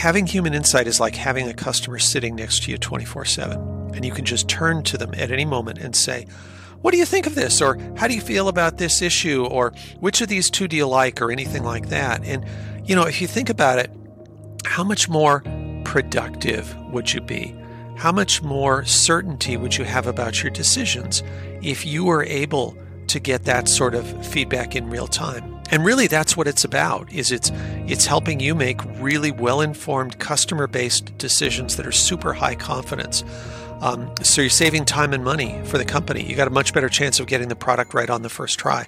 having human insight is like having a customer sitting next to you 24 7. And you can just turn to them at any moment and say, What do you think of this? Or how do you feel about this issue? Or which of these two do you like? Or anything like that. And, you know, if you think about it, how much more productive would you be? How much more certainty would you have about your decisions if you were able to get that sort of feedback in real time? And really that's what it's about is it's it's helping you make really well-informed customer-based decisions that are super high confidence. Um, so you're saving time and money for the company. You got a much better chance of getting the product right on the first try.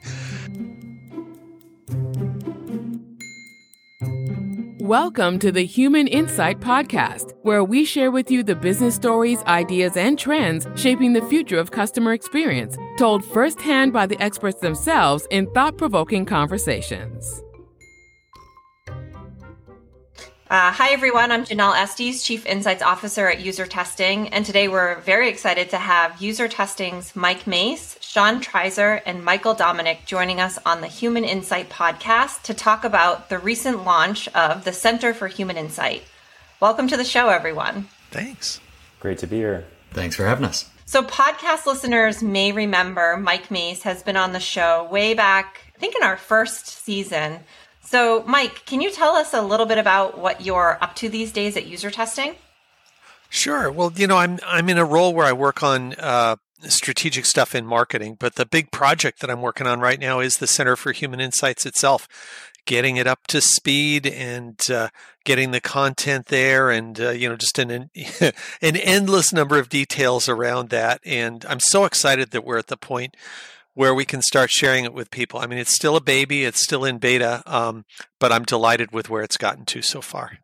Welcome to the Human Insight Podcast, where we share with you the business stories, ideas, and trends shaping the future of customer experience, told firsthand by the experts themselves in thought provoking conversations. Uh, hi, everyone. I'm Janelle Estes, Chief Insights Officer at User Testing. And today we're very excited to have User Testing's Mike Mace, Sean Treiser, and Michael Domanic joining us on the Human Insight podcast to talk about the recent launch of the Center for Human Insight. Welcome to the show, everyone. Thanks. Great to be here. Thanks for having us. So, podcast listeners may remember Mike Mace has been on the show way back, I think, in our first season. So, Mike, can you tell us a little bit about what you're up to these days at user testing? Sure. Well, you know, I'm I'm in a role where I work on uh, strategic stuff in marketing, but the big project that I'm working on right now is the Center for Human Insights itself, getting it up to speed and uh, getting the content there, and uh, you know, just an an endless number of details around that. And I'm so excited that we're at the point where we can start sharing it with people. I mean, it's still a baby, it's still in beta, um, but I'm delighted with where it's gotten to so far.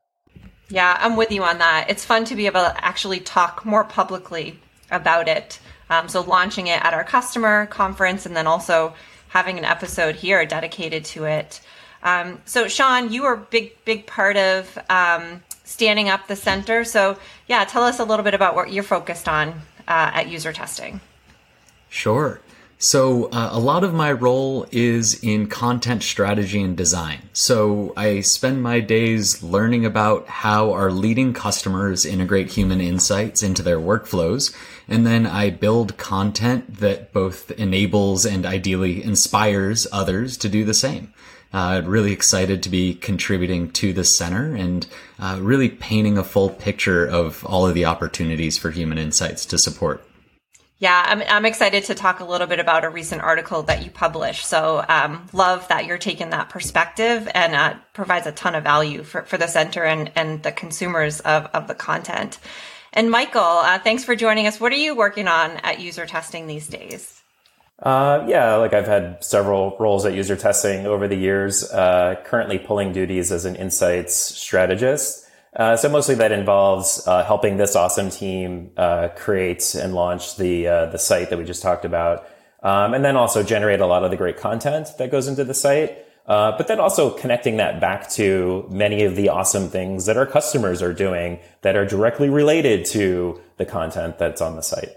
Yeah, I'm with you on that. It's fun to be able to actually talk more publicly about it. Um, so, launching it at our customer conference and then also having an episode here dedicated to it. Um, so, Sean, you were big, big part of um, standing up the center. So, yeah, tell us a little bit about what you're focused on uh, at user testing. Sure. So, uh, a lot of my role is in content strategy and design. So, I spend my days learning about how our leading customers integrate human insights into their workflows. And then I build content that both enables and ideally inspires others to do the same. Uh, really excited to be contributing to the center and uh, really painting a full picture of all of the opportunities for human insights to support. Yeah, I'm, I'm excited to talk a little bit about a recent article that you published. So, um, love that you're taking that perspective and uh, provides a ton of value for, for the center and, and the consumers of, of the content. And Michael, uh, thanks for joining us. What are you working on at user testing these days? Uh, yeah, like I've had several roles at user testing over the years, uh, currently pulling duties as an insights strategist. Uh, so mostly that involves uh, helping this awesome team uh, create and launch the uh, the site that we just talked about, um, and then also generate a lot of the great content that goes into the site. Uh, but then also connecting that back to many of the awesome things that our customers are doing that are directly related to the content that's on the site.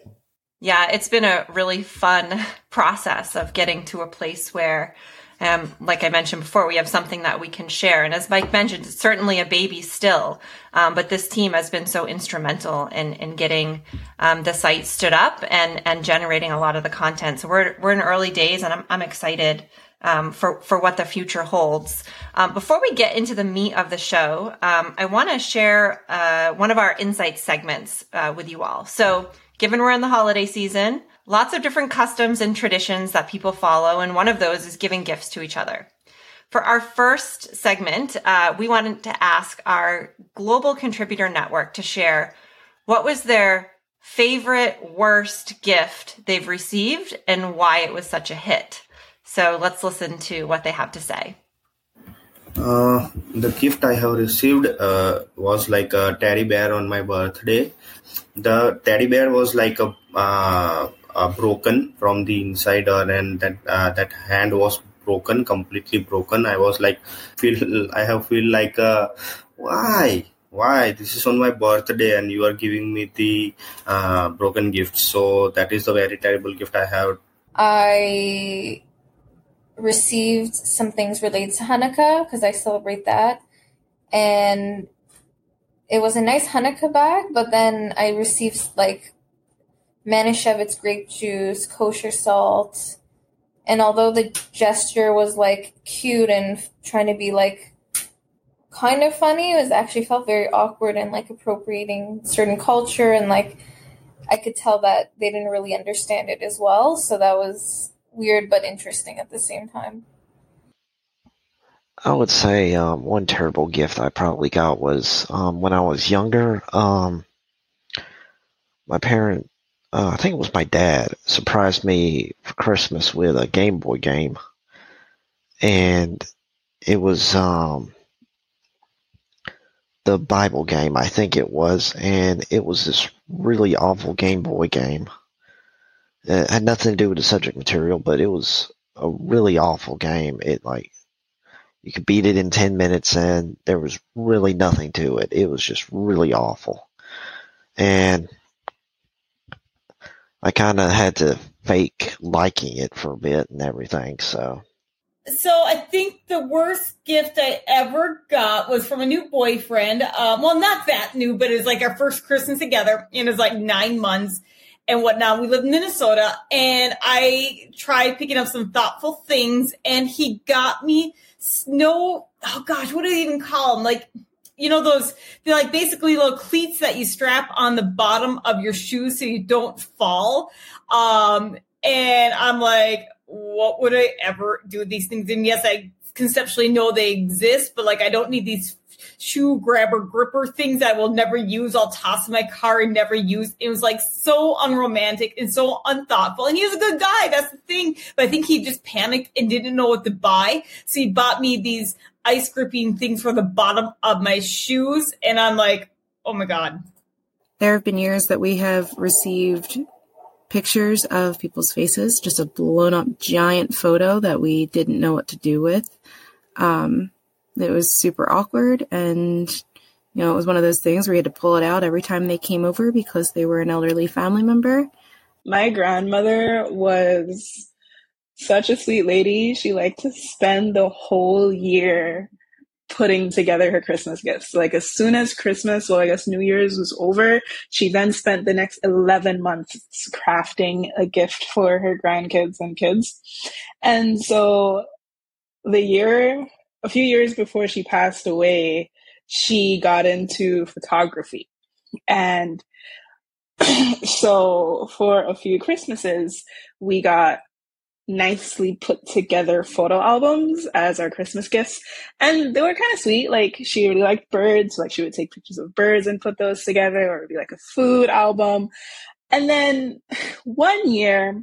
Yeah, it's been a really fun process of getting to a place where um, like I mentioned before, we have something that we can share. And as Mike mentioned, it's certainly a baby still, um, but this team has been so instrumental in, in getting um, the site stood up and, and generating a lot of the content. So we're, we're in early days and I'm, I'm excited um, for, for what the future holds. Um, before we get into the meat of the show, um, I want to share uh, one of our insight segments uh, with you all. So given we're in the holiday season, Lots of different customs and traditions that people follow, and one of those is giving gifts to each other. For our first segment, uh, we wanted to ask our global contributor network to share what was their favorite worst gift they've received and why it was such a hit. So let's listen to what they have to say. Uh, the gift I have received uh, was like a teddy bear on my birthday. The teddy bear was like a uh, broken from the inside uh, and that uh, that hand was broken completely broken. I was like feel i have feel like uh, why? Why? This is on my birthday and you are giving me the uh, broken gift. So that is the very terrible gift i have. I received some things related to hanukkah because i celebrate that. And it was a nice Hanukkah bag, but then I received like Manischewitz grape juice, kosher salt, and although the gesture was like cute and trying to be like kind of funny, it was actually felt very awkward and like appropriating certain culture and like I could tell that they didn't really understand it as well. So that was weird but interesting at the same time. I would say um, one terrible gift I probably got was um, when I was younger. Um, my parent, uh, I think it was my dad, surprised me for Christmas with a Game Boy game, and it was um, the Bible game, I think it was, and it was this really awful Game Boy game. It had nothing to do with the subject material, but it was a really awful game. It like you could beat it in 10 minutes and there was really nothing to it. It was just really awful. And I kind of had to fake liking it for a bit and everything. So, so I think the worst gift I ever got was from a new boyfriend. Um, well, not that new, but it was like our first Christmas together, and it was like nine months and whatnot. We lived in Minnesota, and I tried picking up some thoughtful things, and he got me snow. Oh gosh, what do they even call them? Like you know those they're like basically little cleats that you strap on the bottom of your shoes so you don't fall um and i'm like what would i ever do with these things and yes i conceptually know they exist but like i don't need these shoe grabber gripper things I will never use. I'll toss in my car and never use. It was like so unromantic and so unthoughtful. And he was a good guy. That's the thing. But I think he just panicked and didn't know what to buy. So he bought me these ice gripping things for the bottom of my shoes. And I'm like, oh my God. There have been years that we have received pictures of people's faces, just a blown up giant photo that we didn't know what to do with. Um, it was super awkward and you know, it was one of those things where you had to pull it out every time they came over because they were an elderly family member. My grandmother was such a sweet lady. She liked to spend the whole year putting together her Christmas gifts. Like as soon as Christmas, well, I guess New Year's was over, she then spent the next 11 months crafting a gift for her grandkids and kids. And so the year a few years before she passed away, she got into photography. And so for a few Christmases, we got nicely put together photo albums as our Christmas gifts. And they were kind of sweet. Like she really liked birds. Like she would take pictures of birds and put those together or it'd be like a food album. And then one year,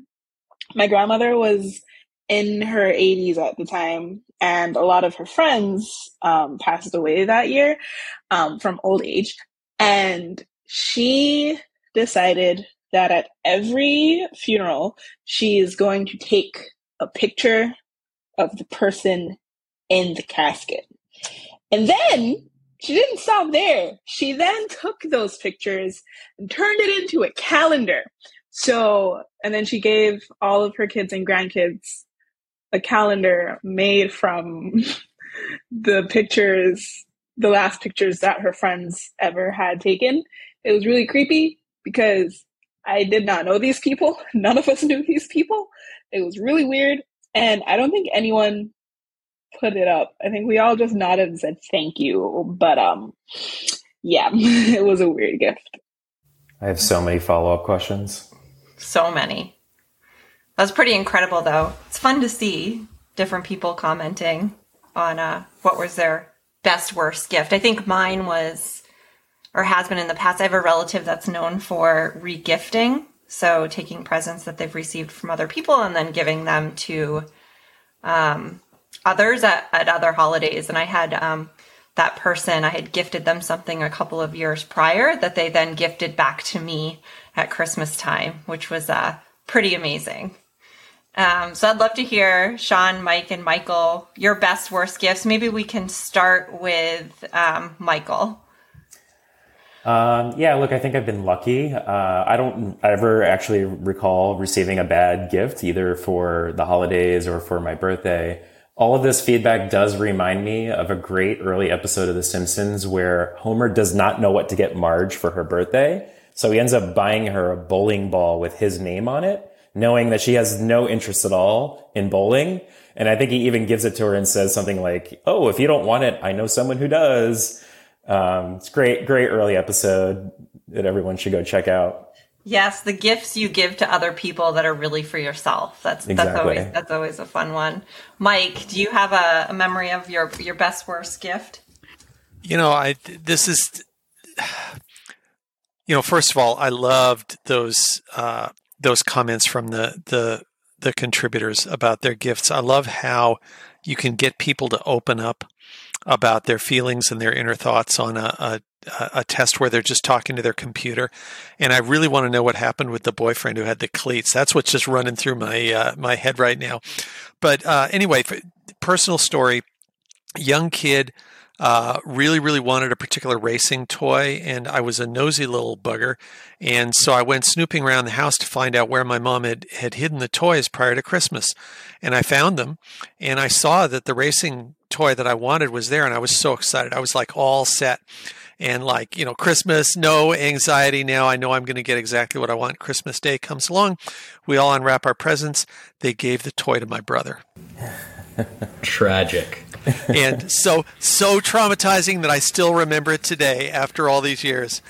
my grandmother was in her 80s at the time, and a lot of her friends um, passed away that year um, from old age. And she decided that at every funeral, she is going to take a picture of the person in the casket. And then she didn't stop there. She then took those pictures and turned it into a calendar. So, and then she gave all of her kids and grandkids a calendar made from the pictures, the last pictures that her friends ever had taken. It was really creepy because I did not know these people. None of us knew these people. It was really weird. And I don't think anyone put it up. I think we all just nodded and said thank you. But um yeah, it was a weird gift. I have so many follow up questions. So many. That's pretty incredible, though. It's fun to see different people commenting on uh, what was their best worst gift. I think mine was, or has been in the past. I have a relative that's known for regifting, so taking presents that they've received from other people and then giving them to um, others at, at, other holidays. And I had um, that person, I had gifted them something a couple of years prior that they then gifted back to me at Christmas time, which was uh, pretty amazing. Um, so I'd love to hear Sean, Mike, and Michael your best worst gifts. Maybe we can start with um, Michael. Um, yeah, look, I think I've been lucky. Uh, I don't ever actually recall receiving a bad gift either for the holidays or for my birthday. all of this feedback does remind me of a great early episode of The Simpsons where Homer does not know what to get Marge for her birthday. So he ends up buying her a bowling ball with his name on it, knowing that she has no interest at all in bowling. And I think he even gives it to her and says something like, Oh, if you don't want it, I know someone who does. Um, it's great, great early episode that everyone should go check out. Yes, the gifts you give to other people that are really for yourself. That's Exactly. that's always that's always a fun one. Mike, do you have a, a memory of your your best worst gift? You know, I this is you know, first of all, I loved those uh, those comments from the the the contributors about their gifts. I love how you can get people to open up about their feelings and their inner thoughts on a, a a test where they're just talking to their computer. And I really want to know what happened with the boyfriend who had the cleats. That's what's just running through my uh, my head right now. But uh, anyway, personal story. Young kid uh, really, really wanted a particular racing toy, and I was a nosy little bugger. And so I went snooping around the house to find out where my mom had, had hidden the toys prior to Christmas. And I found them, and I saw that the racing toy that I wanted was there, and I was so excited. I was like all set. And like, you know, Christmas, no anxiety now. I know I'm going to get exactly what I want. Christmas Day comes along. We all unwrap our presents. They gave the toy to my brother Tragic. and so so traumatizing that I still remember it today after all these years.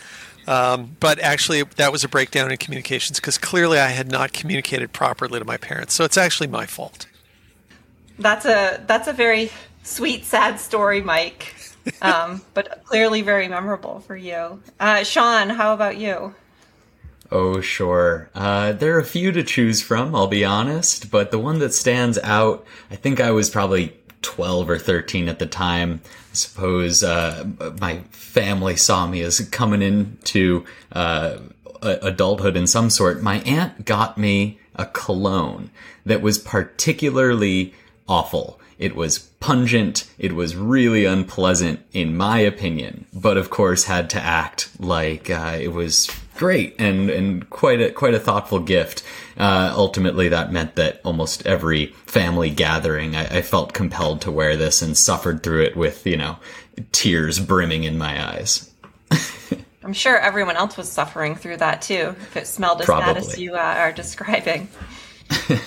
Um, but actually, that was a breakdown in communications because clearly I had not communicated properly to my parents. So it's actually my fault. That's a that's a very sweet, sad story, Mike. Um, but clearly very memorable for you. Uh, Sean, how about you? Oh, sure. Uh, there are a few to choose from, I'll be honest, but the one that stands out, I think I was probably 12 or 13 at the time. I suppose uh, my family saw me as coming into uh, adulthood in some sort. My aunt got me a cologne that was particularly awful. It was pungent. It was really unpleasant, in my opinion. But of course, had to act like uh, it was great and and quite a quite a thoughtful gift. Uh, ultimately, that meant that almost every family gathering, I, I felt compelled to wear this and suffered through it with you know tears brimming in my eyes. I'm sure everyone else was suffering through that too, if it smelled as bad as you uh, are describing.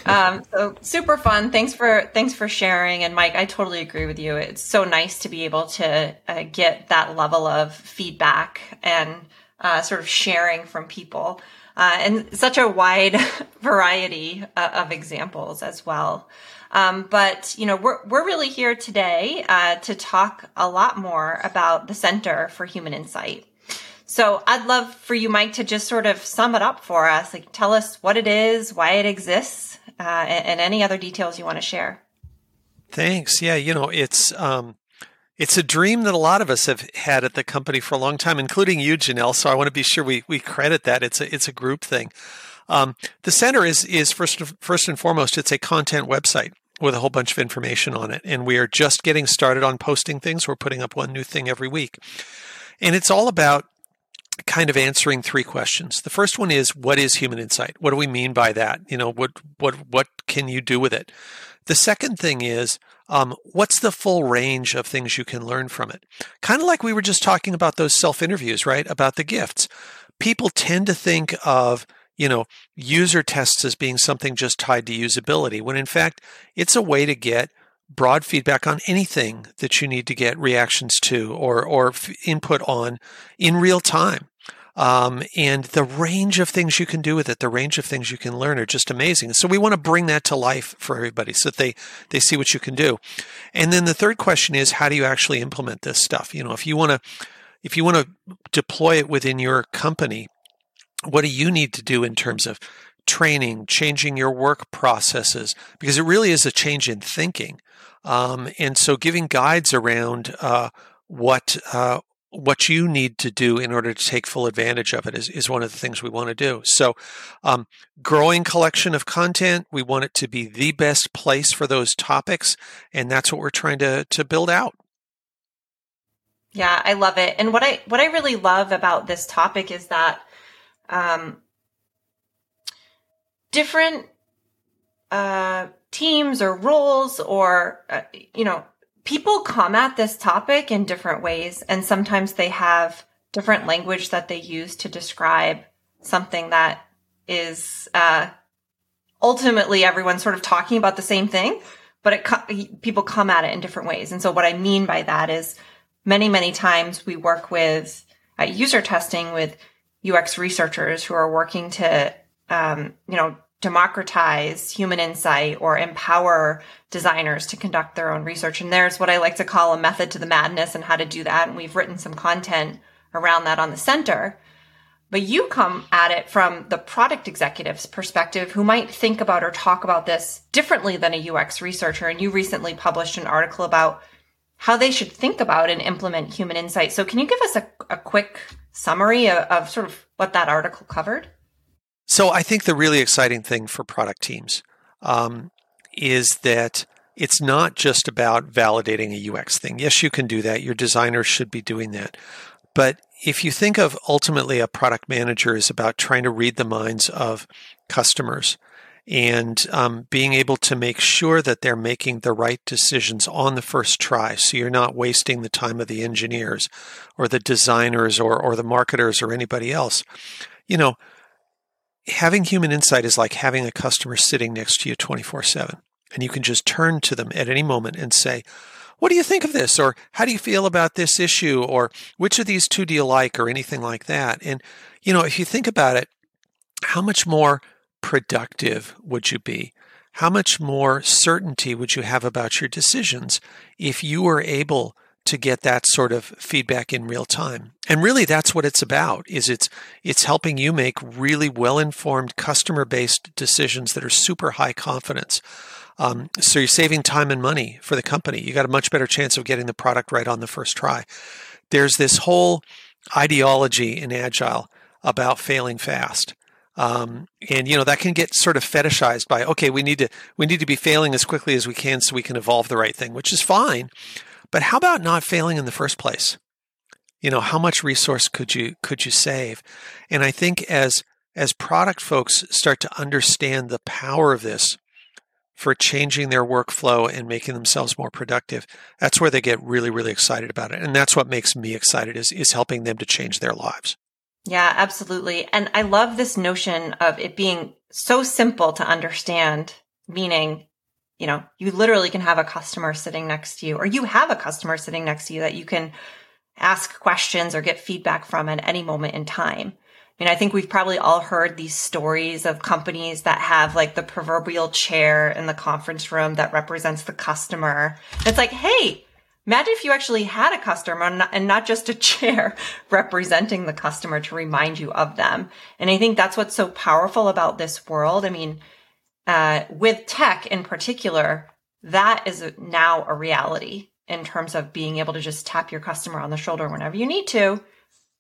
um, so super fun. Thanks for thanks for sharing. And Mike, I totally agree with you. It's so nice to be able to uh, get that level of feedback and uh, sort of sharing from people, uh, and such a wide variety uh, of examples as well. Um, but you know, we're we're really here today uh, to talk a lot more about the Center for Human Insight. So I'd love for you, Mike, to just sort of sum it up for us. Like, tell us what it is, why it exists, uh, and, and any other details you want to share. Thanks. Yeah, you know, it's um, it's a dream that a lot of us have had at the company for a long time, including you, Janelle. So I want to be sure we we credit that. It's a it's a group thing. Um, the center is is first first and foremost, it's a content website with a whole bunch of information on it, and we are just getting started on posting things. We're putting up one new thing every week, and it's all about kind of answering three questions. The first one is what is human insight? What do we mean by that? You know, what what what can you do with it? The second thing is um, what's the full range of things you can learn from it? Kind of like we were just talking about those self interviews, right? About the gifts. People tend to think of you know user tests as being something just tied to usability, when in fact it's a way to get broad feedback on anything that you need to get reactions to or or input on in real time. Um, and the range of things you can do with it, the range of things you can learn are just amazing. So we want to bring that to life for everybody so that they, they see what you can do. And then the third question is, how do you actually implement this stuff? You know, if you want to, if you want to deploy it within your company, what do you need to do in terms of training, changing your work processes? Because it really is a change in thinking. Um, and so giving guides around uh, what uh, what you need to do in order to take full advantage of it is, is one of the things we want to do. So, um, growing collection of content, we want it to be the best place for those topics, and that's what we're trying to to build out. Yeah, I love it. And what I what I really love about this topic is that um, different uh, teams or roles or, uh, you know, people come at this topic in different ways. And sometimes they have different language that they use to describe something that is, uh, ultimately everyone's sort of talking about the same thing, but it, people come at it in different ways. And so what I mean by that is many, many times we work with user testing with UX researchers who are working to, um, you know, democratize human insight or empower designers to conduct their own research. And there's what I like to call a method to the madness and how to do that. And we've written some content around that on the center. But you come at it from the product executive's perspective who might think about or talk about this differently than a UX researcher. And you recently published an article about how they should think about and implement human insight. So can you give us a, a quick summary of, of sort of what that article covered? So I think the really exciting thing for product teams um, is that it's not just about validating a UX thing. Yes, you can do that. Your designers should be doing that. But if you think of ultimately a product manager is about trying to read the minds of customers and um, being able to make sure that they're making the right decisions on the first try. So you're not wasting the time of the engineers or the designers or, or the marketers or anybody else. You know, having human insight is like having a customer sitting next to you 24 7. And you can just turn to them at any moment and say, what do you think of this? Or how do you feel about this issue? Or which of these two do you like? Or anything like that. And, you know, if you think about it, how much more productive would you be? How much more certainty would you have about your decisions if you were able to get that sort of feedback in real time? And really that's what it's about is it's it's helping you make really well-informed customer-based decisions that are super high confidence. Um, so you're saving time and money for the company. You got a much better chance of getting the product right on the first try. There's this whole ideology in Agile about failing fast. Um, and you know that can get sort of fetishized by okay we need to we need to be failing as quickly as we can so we can evolve the right thing which is fine but how about not failing in the first place you know how much resource could you could you save and i think as as product folks start to understand the power of this for changing their workflow and making themselves more productive, that's where they get really, really excited about it. And that's what makes me excited is, is helping them to change their lives. Yeah, absolutely. And I love this notion of it being so simple to understand, meaning, you know, you literally can have a customer sitting next to you, or you have a customer sitting next to you that you can ask questions or get feedback from at any moment in time. I mean, I think we've probably all heard these stories of companies that have like the proverbial chair in the conference room that represents the customer. It's like, hey, imagine if you actually had a customer and not just a chair representing the customer to remind you of them. And I think that's what's so powerful about this world. I mean, uh, with tech in particular, that is now a reality in terms of being able to just tap your customer on the shoulder whenever you need to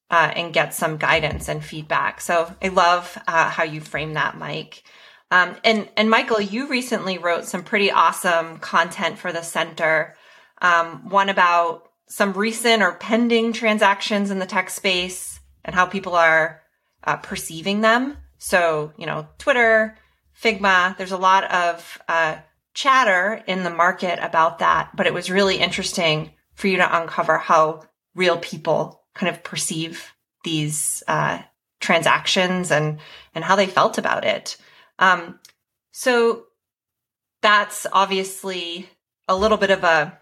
uh, and get some guidance and feedback. So I love uh, how you frame that, Mike. Um, and and Michael, you recently wrote some pretty awesome content for the center. Um, one about some recent or pending transactions in the tech space and how people are uh, perceiving them. So you know, Twitter, Figma. There's a lot of uh, chatter in the market about that, but it was really interesting for you to uncover how real people kind of perceive these uh, transactions and and how they felt about it. Um, so that's obviously a little bit of a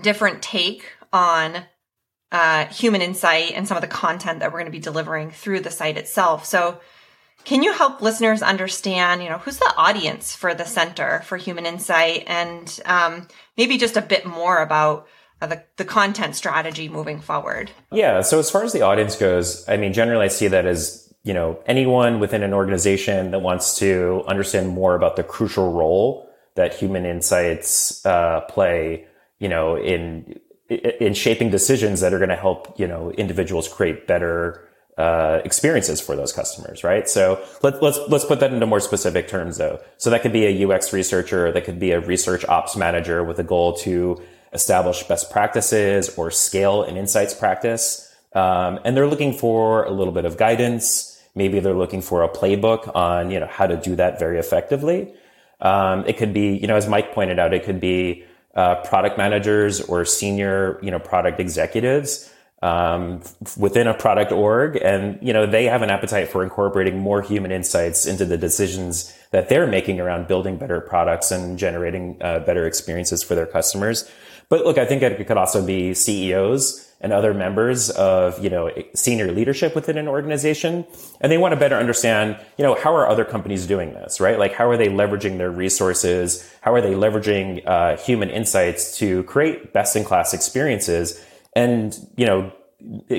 different take on uh, human insight and some of the content that we're going to be delivering through the site itself. So, can you help listeners understand, you know, who's the audience for the Center for Human Insight, and um, maybe just a bit more about uh, the, the content strategy moving forward? Yeah. So as far as the audience goes, I mean, generally I see that as, you know, anyone within an organization that wants to understand more about the crucial role that human insights uh, play, you know, in in shaping decisions that are going to help, you know, individuals create better uh, experiences for those customers, right? So let, let's let's put that into more specific terms, though. So that could be a UX researcher, that could be a research ops manager with a goal to establish best practices or scale an insights practice. Um, and they're looking for a little bit of guidance. Maybe they're looking for a playbook on, you know, how to do that very effectively. Um, it could be, you know, as Mike pointed out, it could be uh, product managers or senior, you know, product executives um, within a product org, and you know they have an appetite for incorporating more human insights into the decisions that they're making around building better products and generating uh, better experiences for their customers. But look, I think it could also be CEOs and other members of you know senior leadership within an organization, and they want to better understand you know how are other companies doing this, right? Like how are they leveraging their resources? How are they leveraging uh, human insights to create best in class experiences? And you know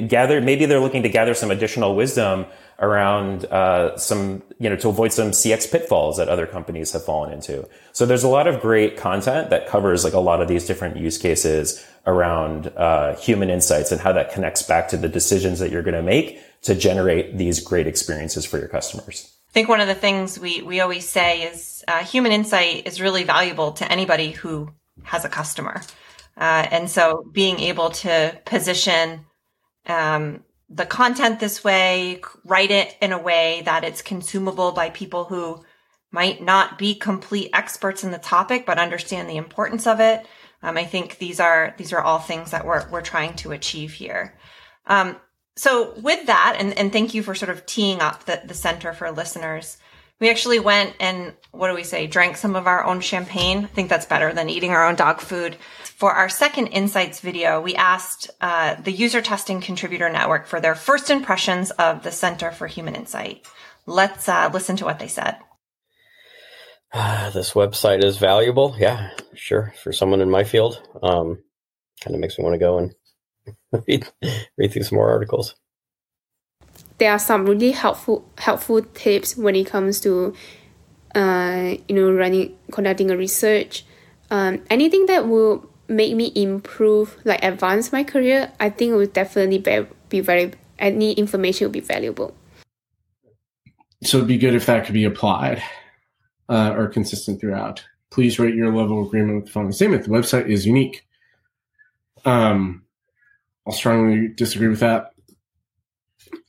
gather maybe they're looking to gather some additional wisdom around uh, some you know to avoid some cx pitfalls that other companies have fallen into so there's a lot of great content that covers like a lot of these different use cases around uh, human insights and how that connects back to the decisions that you're going to make to generate these great experiences for your customers I think one of the things we, we always say is uh, human insight is really valuable to anybody who has a customer. Uh, and so being able to position um, the content this way, write it in a way that it's consumable by people who might not be complete experts in the topic, but understand the importance of it. Um, I think these are these are all things that we're we're trying to achieve here. Um, so with that, and, and thank you for sort of teeing up the, the center for listeners. We actually went and what do we say? Drank some of our own champagne. I think that's better than eating our own dog food. For our second insights video, we asked uh, the user testing contributor network for their first impressions of the Center for Human Insight. Let's uh, listen to what they said. Uh, this website is valuable. Yeah, sure. For someone in my field, um, kind of makes me want to go and read, read through some more articles there are some really helpful helpful tips when it comes to uh, you know running conducting a research um, anything that will make me improve like advance my career i think it would definitely be, be very any information would be valuable. So it'd be good if that could be applied uh, or consistent throughout. Please rate your level of agreement with the following statement. The website is unique. Um, i'll strongly disagree with that.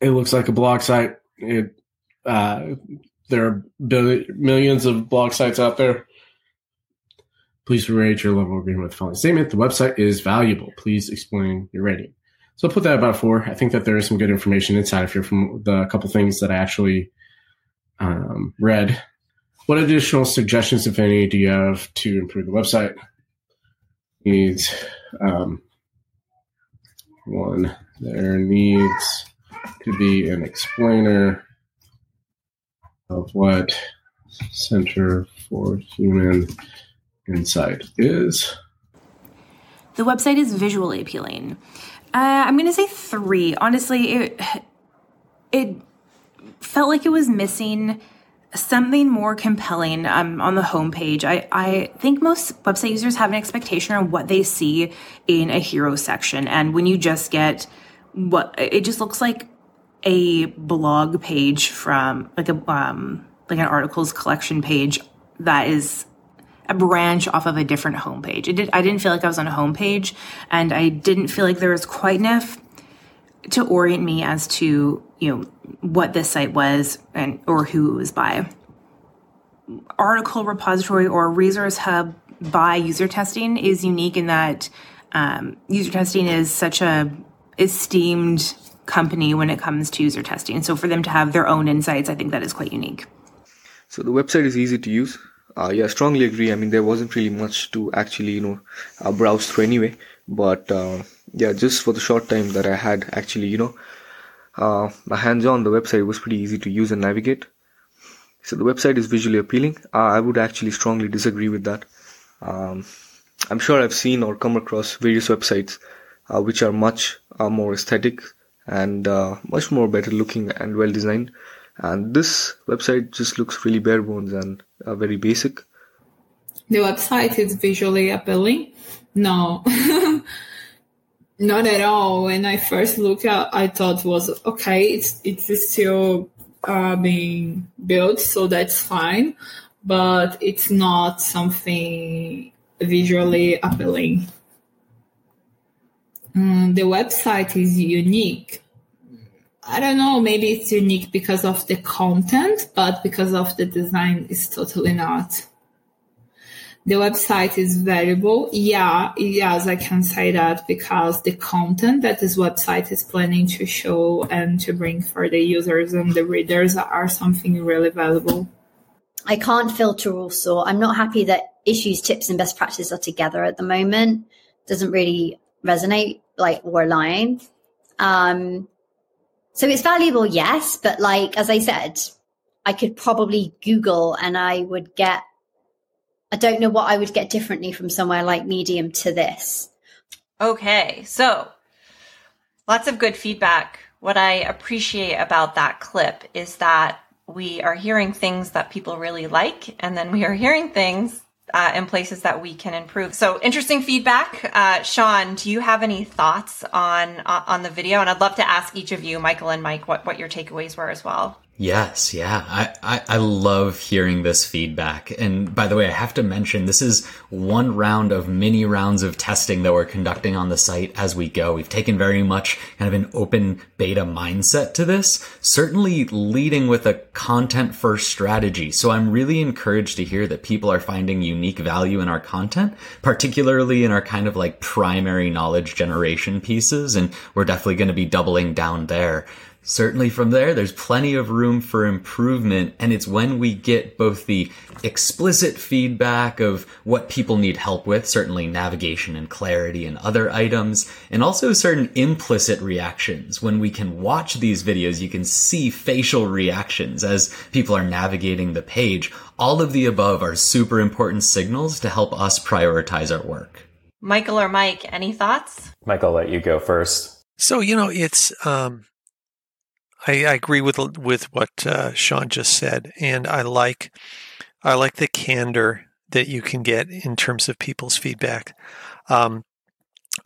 It looks like a blog site. It uh, there are billion, millions of blog sites out there. Please rate your level of agreement with the following statement. The website is valuable. Please explain your rating. So I'll put that about four. I think that there is some good information inside of here from the couple things that I actually um, read. What additional suggestions, if any, do you have to improve the website? Needs um, one. There needs to be an explainer of what Center for Human Insight is. The website is visually appealing. Uh, I'm going to say three. Honestly, it it felt like it was missing something more compelling um, on the homepage. I, I think most website users have an expectation on what they see in a hero section. And when you just get what it just looks like a blog page from like a um like an articles collection page that is a branch off of a different homepage. It did I didn't feel like I was on a homepage and I didn't feel like there was quite enough to orient me as to, you know, what this site was and or who it was by. Article repository or resource hub by user testing is unique in that um, user testing is such a esteemed company when it comes to user testing. So for them to have their own insights, I think that is quite unique. So the website is easy to use. Uh, yeah, I strongly agree. I mean, there wasn't really much to actually, you know, uh, browse through anyway. But uh, yeah, just for the short time that I had actually, you know, uh, my hands on the website was pretty easy to use and navigate. So the website is visually appealing. Uh, I would actually strongly disagree with that. Um, I'm sure I've seen or come across various websites uh, which are much more aesthetic and uh, much more better looking and well designed. And this website just looks really bare bones and uh, very basic. The website is visually appealing. No, not at all. When I first looked at, I thought was okay. It's it's still uh, being built, so that's fine. But it's not something visually appealing. Mm, the website is unique. I don't know, maybe it's unique because of the content, but because of the design, it's totally not. the website is valuable. Yeah, yes, I can say that because the content that this website is planning to show and to bring for the users and the readers are something really valuable. I can't filter also. I'm not happy that issues, tips, and best practices are together at the moment. Doesn't really resonate like we're lying. Um, so it's valuable, yes, but like as I said, I could probably Google and I would get I don't know what I would get differently from somewhere like Medium to this. Okay, so lots of good feedback. What I appreciate about that clip is that we are hearing things that people really like, and then we are hearing things uh, in places that we can improve. So interesting feedback. Uh, Sean, do you have any thoughts on uh, on the video? And I'd love to ask each of you, Michael and Mike, what what your takeaways were as well. Yes, yeah. I, I, I, love hearing this feedback. And by the way, I have to mention this is one round of mini rounds of testing that we're conducting on the site as we go. We've taken very much kind of an open beta mindset to this, certainly leading with a content first strategy. So I'm really encouraged to hear that people are finding unique value in our content, particularly in our kind of like primary knowledge generation pieces. And we're definitely going to be doubling down there. Certainly from there, there's plenty of room for improvement. And it's when we get both the explicit feedback of what people need help with, certainly navigation and clarity and other items, and also certain implicit reactions. When we can watch these videos, you can see facial reactions as people are navigating the page. All of the above are super important signals to help us prioritize our work. Michael or Mike, any thoughts? Mike, I'll let you go first. So, you know, it's, um, I, I agree with with what uh, Sean just said, and I like I like the candor that you can get in terms of people's feedback. Um,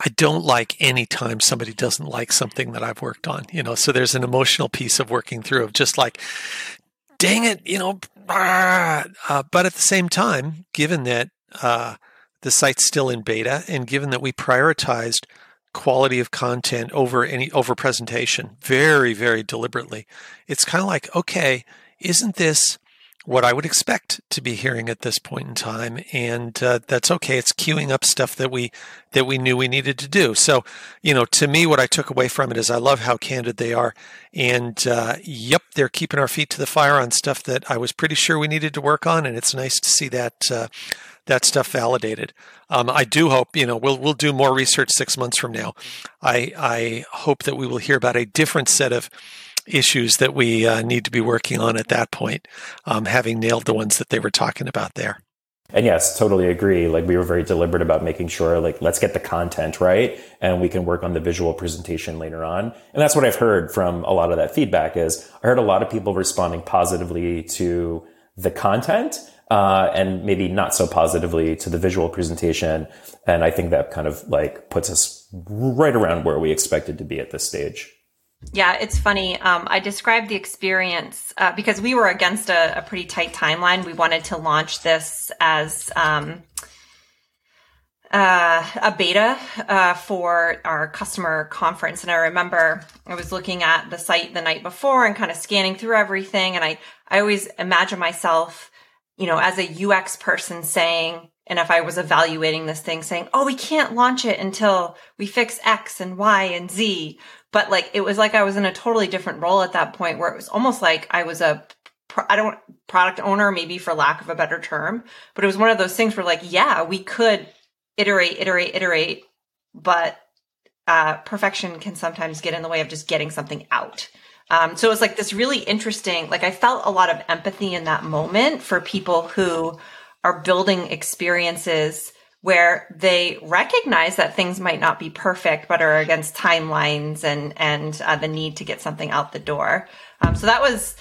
I don't like any time somebody doesn't like something that I've worked on, you know. So there's an emotional piece of working through of just like, dang it, you know. Uh, but at the same time, given that uh, the site's still in beta, and given that we prioritized quality of content over any over presentation very very deliberately. It's kind of like okay isn't this what i would expect to be hearing at this point in time and uh, that's okay it's queuing up stuff that we that we knew we needed to do so you know to me what i took away from it is i love how candid they are and uh, yep they're keeping our feet to the fire on stuff that i was pretty sure we needed to work on and it's nice to see that uh, that stuff validated. Um, I do hope you know we'll we'll do more research six months from now. I I hope that we will hear about a different set of issues that we uh, need to be working on at that point, um, having nailed the ones that they were talking about there. And yes, totally agree. Like we were very deliberate about making sure, like, let's get the content right and we can work on the visual presentation later on. And that's what I've heard from a lot of that feedback is I heard a lot of people responding positively to the content uh, and maybe not so positively to the visual presentation. And I think that kind of like puts us right around where we expected to be at this stage. Yeah, it's funny. Um, I described the experience uh, because we were against a, a, pretty tight timeline. We wanted to launch this as um, uh, a beta uh, for our customer conference. And I remember I was looking at the site the night before and kind of scanning through everything. And I, I always imagine myself you know, as a UX person saying, and if I was evaluating this thing saying, oh, we can't launch it until we fix X and Y and Z. But like, it was like I was in a totally different role at that point where it was almost like I was a, I don't, product owner, maybe for lack of a better term, but it was one of those things where like, yeah, we could iterate, iterate, iterate, but uh, perfection can sometimes get in the way of just getting something out. Um, so it was like this really interesting, like I felt a lot of empathy in that moment for people who are building experiences where they recognize that things might not be perfect, but are against timelines and, and uh, the need to get something out the door. Um, so that was,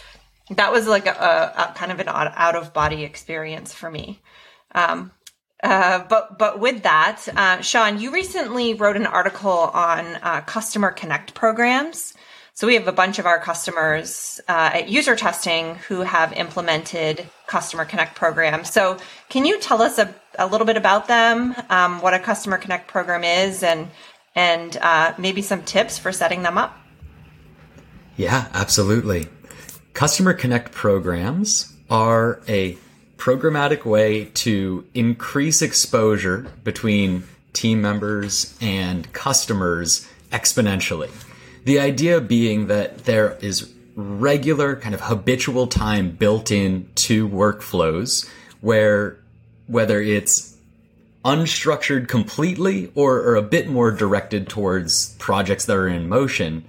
that was like a, a, kind of an out of body experience for me. Um, uh, but but with that, uh, Sean, you recently wrote an article on uh, customer connect programs, so we have a bunch of our customers uh, at user testing who have implemented Customer Connect programs. So can you tell us a, a little bit about them, um, what a Customer Connect program is, and and uh, maybe some tips for setting them up? Yeah, absolutely. Customer Connect programs are a programmatic way to increase exposure between team members and customers exponentially. The idea being that there is regular kind of habitual time built in to workflows where whether it's unstructured completely or, or a bit more directed towards projects that are in motion,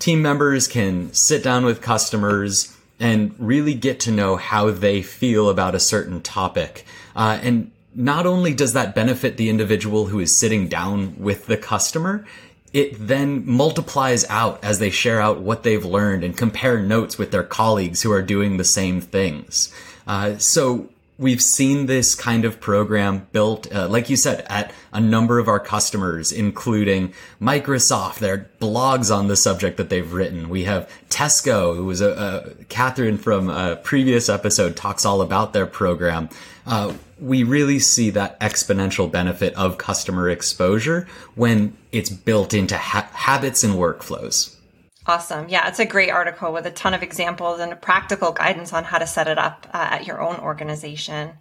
team members can sit down with customers and really get to know how they feel about a certain topic. Uh, and not only does that benefit the individual who is sitting down with the customer, it then multiplies out as they share out what they've learned and compare notes with their colleagues who are doing the same things. Uh, so we've seen this kind of program built, uh, like you said, at a number of our customers, including Microsoft, their blogs on the subject that they've written. We have Tesco, who was a, a Catherine from a previous episode talks all about their program. Uh, we really see that exponential benefit of customer exposure when it's built into ha- habits and workflows. Awesome. Yeah, it's a great article with a ton of examples and practical guidance on how to set it up uh, at your own organization.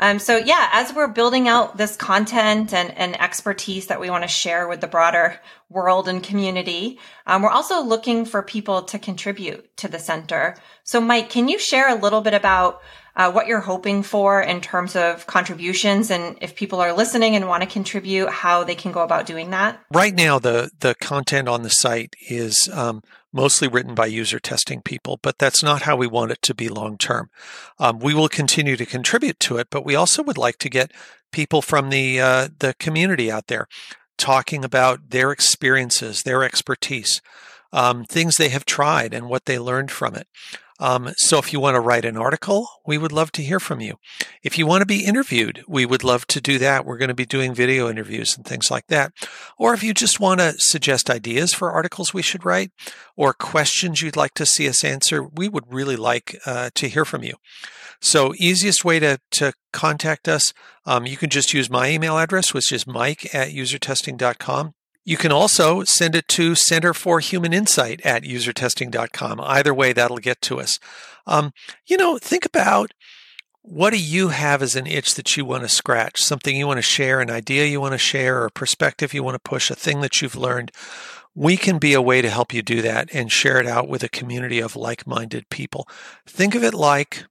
Um, so yeah, as we're building out this content and, and expertise that we want to share with the broader world and community, um, we're also looking for people to contribute to the center. So Mike, can you share a little bit about uh, what you're hoping for in terms of contributions and if people are listening and want to contribute, how they can go about doing that? Right now, the, the content on the site is um, mostly written by user testing people, but that's not how we want it to be long term. Um, we will continue to contribute to it, but we also would like to get people from the uh, the community out there talking about their experiences, their expertise, um, things they have tried, and what they learned from it. Um, so if you want to write an article, we would love to hear from you. If you want to be interviewed, we would love to do that. We're going to be doing video interviews and things like that. Or if you just want to suggest ideas for articles we should write or questions you'd like to see us answer, we would really like uh, to hear from you. So easiest way to, to contact us, um, you can just use my email address, which is mike at usertesting.com. You can also send it to Center for Human Insight at usertesting.com. Either way, that'll get to us. Um, you know, think about what do you have as an itch that you want to scratch? Something you want to share, an idea you want to share, or a perspective you want to push, a thing that you've learned. We can be a way to help you do that and share it out with a community of like minded people. Think of it like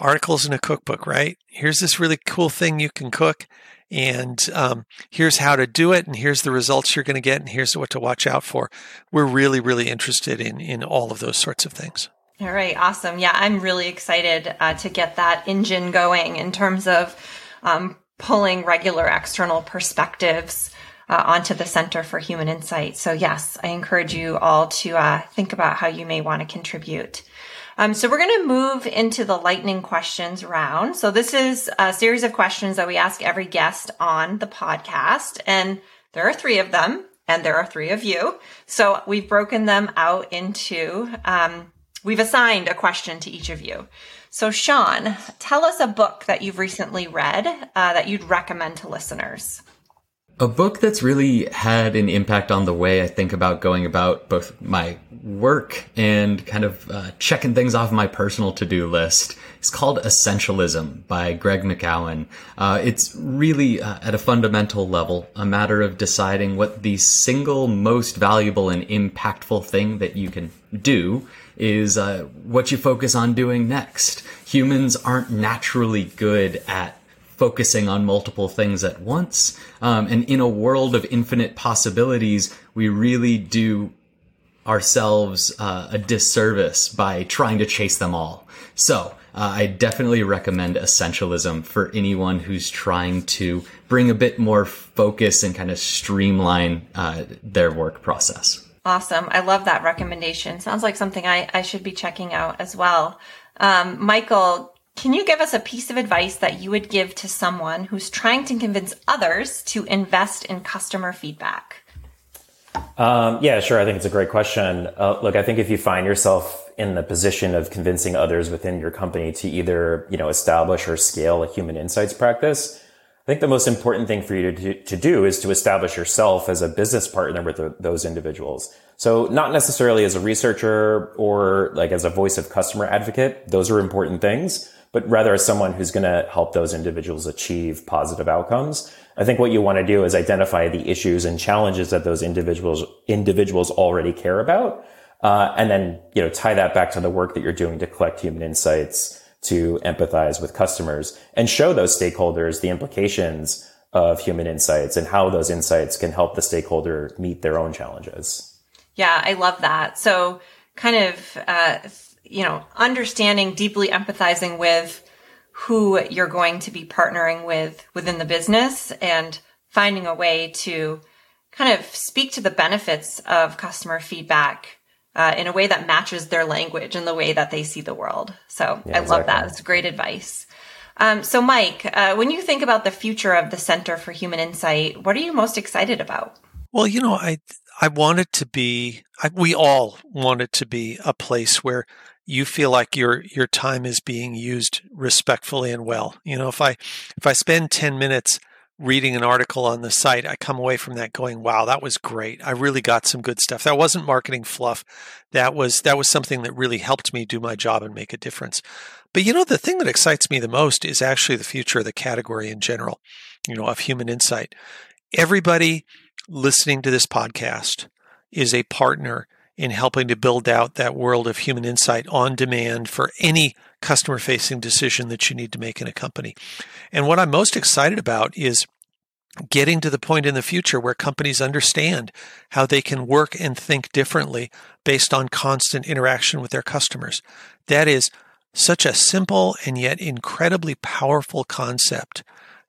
articles in a cookbook, right? Here's this really cool thing you can cook and um, here's how to do it and here's the results you're going to get and here's what to watch out for we're really really interested in in all of those sorts of things all right awesome yeah i'm really excited uh, to get that engine going in terms of um, pulling regular external perspectives uh, onto the Center for Human Insight. So, yes, I encourage you all to uh, think about how you may want to contribute. Um, so we're going to move into the lightning questions round. So this is a series of questions that we ask every guest on the podcast. And there are three of them and there are three of you. So we've broken them out into, um, we've assigned a question to each of you. So Sean, tell us a book that you've recently read uh, that you'd recommend to listeners. A book that's really had an impact on the way I think about going about both my work and kind of uh, checking things off my personal to-do list It's called Essentialism by Greg McKeown. Uh, it's really, uh, at a fundamental level, a matter of deciding what the single most valuable and impactful thing that you can do is uh, what you focus on doing next. Humans aren't naturally good at focusing on multiple things at once. Um, and in a world of infinite possibilities, we really do ourselves uh, a disservice by trying to chase them all. So, uh, I definitely recommend essentialism for anyone who's trying to bring a bit more focus and kind of streamline uh, their work process. Awesome. I love that recommendation. Sounds like something I, I should be checking out as well. Um, Michael, can you give us a piece of advice that you would give to someone who's trying to convince others to invest in customer feedback? Um, yeah, sure. I think it's a great question. Uh, look, I think if you find yourself in the position of convincing others within your company to either, you know, establish or scale a human insights practice, I think the most important thing for you to, to do is to establish yourself as a business partner with the, those individuals. So not necessarily as a researcher or like as a voice of customer advocate. Those are important things but rather as someone who's going to help those individuals achieve positive outcomes. I think what you want to do is identify the issues and challenges that those individuals individuals already care about, uh, and then you know tie that back to the work that you're doing to collect human insights, to empathize with customers, and show those stakeholders the implications of human insights and how those insights can help the stakeholder meet their own challenges. Yeah, I love that. So, kind of, uh, you know, understanding, deeply empathizing with who you're going to be partnering with within the business and finding a way to kind of speak to the benefits of customer feedback uh, in a way that matches their language and the way that they see the world. So yeah, I love that. It's great advice. Um, so, Mike, uh, when you think about the future of the Center for Human Insight, what are you most excited about? Well, you know, I I want it to be. I, we all want it to be a place where you feel like your your time is being used respectfully and well. You know, if I if I spend ten minutes reading an article on the site, I come away from that going, "Wow, that was great! I really got some good stuff. That wasn't marketing fluff. That was that was something that really helped me do my job and make a difference." But you know, the thing that excites me the most is actually the future of the category in general, you know, of human insight. Everybody listening to this podcast is a partner in helping to build out that world of human insight on demand for any customer facing decision that you need to make in a company. And what I'm most excited about is getting to the point in the future where companies understand how they can work and think differently based on constant interaction with their customers. That is such a simple and yet incredibly powerful concept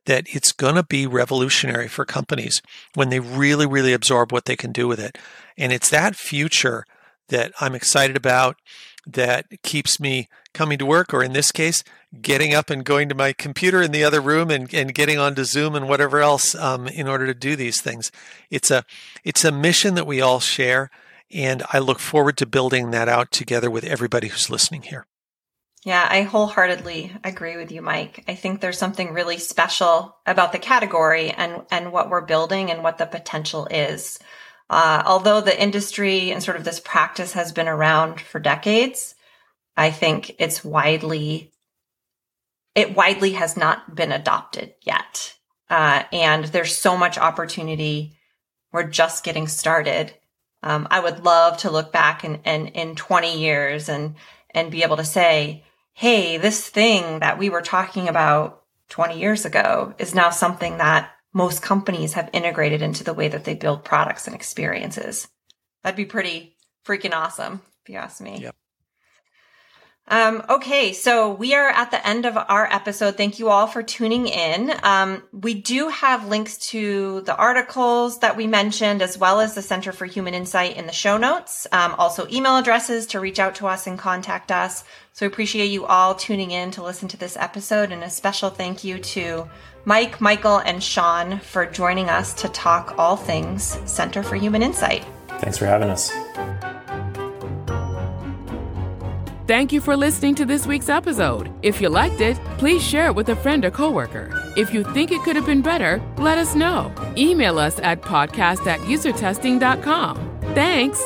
that it's going to be revolutionary for companies when they really, really absorb what they can do with it. And it's that future that I'm excited about that keeps me coming to work, or in this case, getting up and going to my computer in the other room and, and getting onto Zoom and whatever else um, in order to do these things. It's a it's a mission that we all share, and I look forward to building that out together with everybody who's listening here. Yeah, I wholeheartedly agree with you, Mike. I think there's something really special about the category and, and what we're building and what the potential is. Uh, although the industry and sort of this practice has been around for decades, I think it's widely, it widely has not been adopted yet. Uh, and there's so much opportunity. We're just getting started. Um, I would love to look back in, in, in 20 years and, and be able to say, hey, this thing that we were talking about 20 years ago is now something that most companies have integrated into the way that they build products and experiences. That'd be pretty freaking awesome, if you ask me. Yep. Um, okay, so we are at the end of our episode. Thank you all for tuning in. Um, we do have links to the articles that we mentioned, as well as the Center for Human Insight in the show notes. Um, also, email addresses to reach out to us and contact us. So, we appreciate you all tuning in to listen to this episode, and a special thank you to Mike, Michael, and Sean for joining us to talk all things Center for Human Insight. Thanks for having us. Thank you for listening to this week's episode. If you liked it, please share it with a friend or coworker. If you think it could have been better, let us know. Email us at podcast at usertesting.com. Thanks.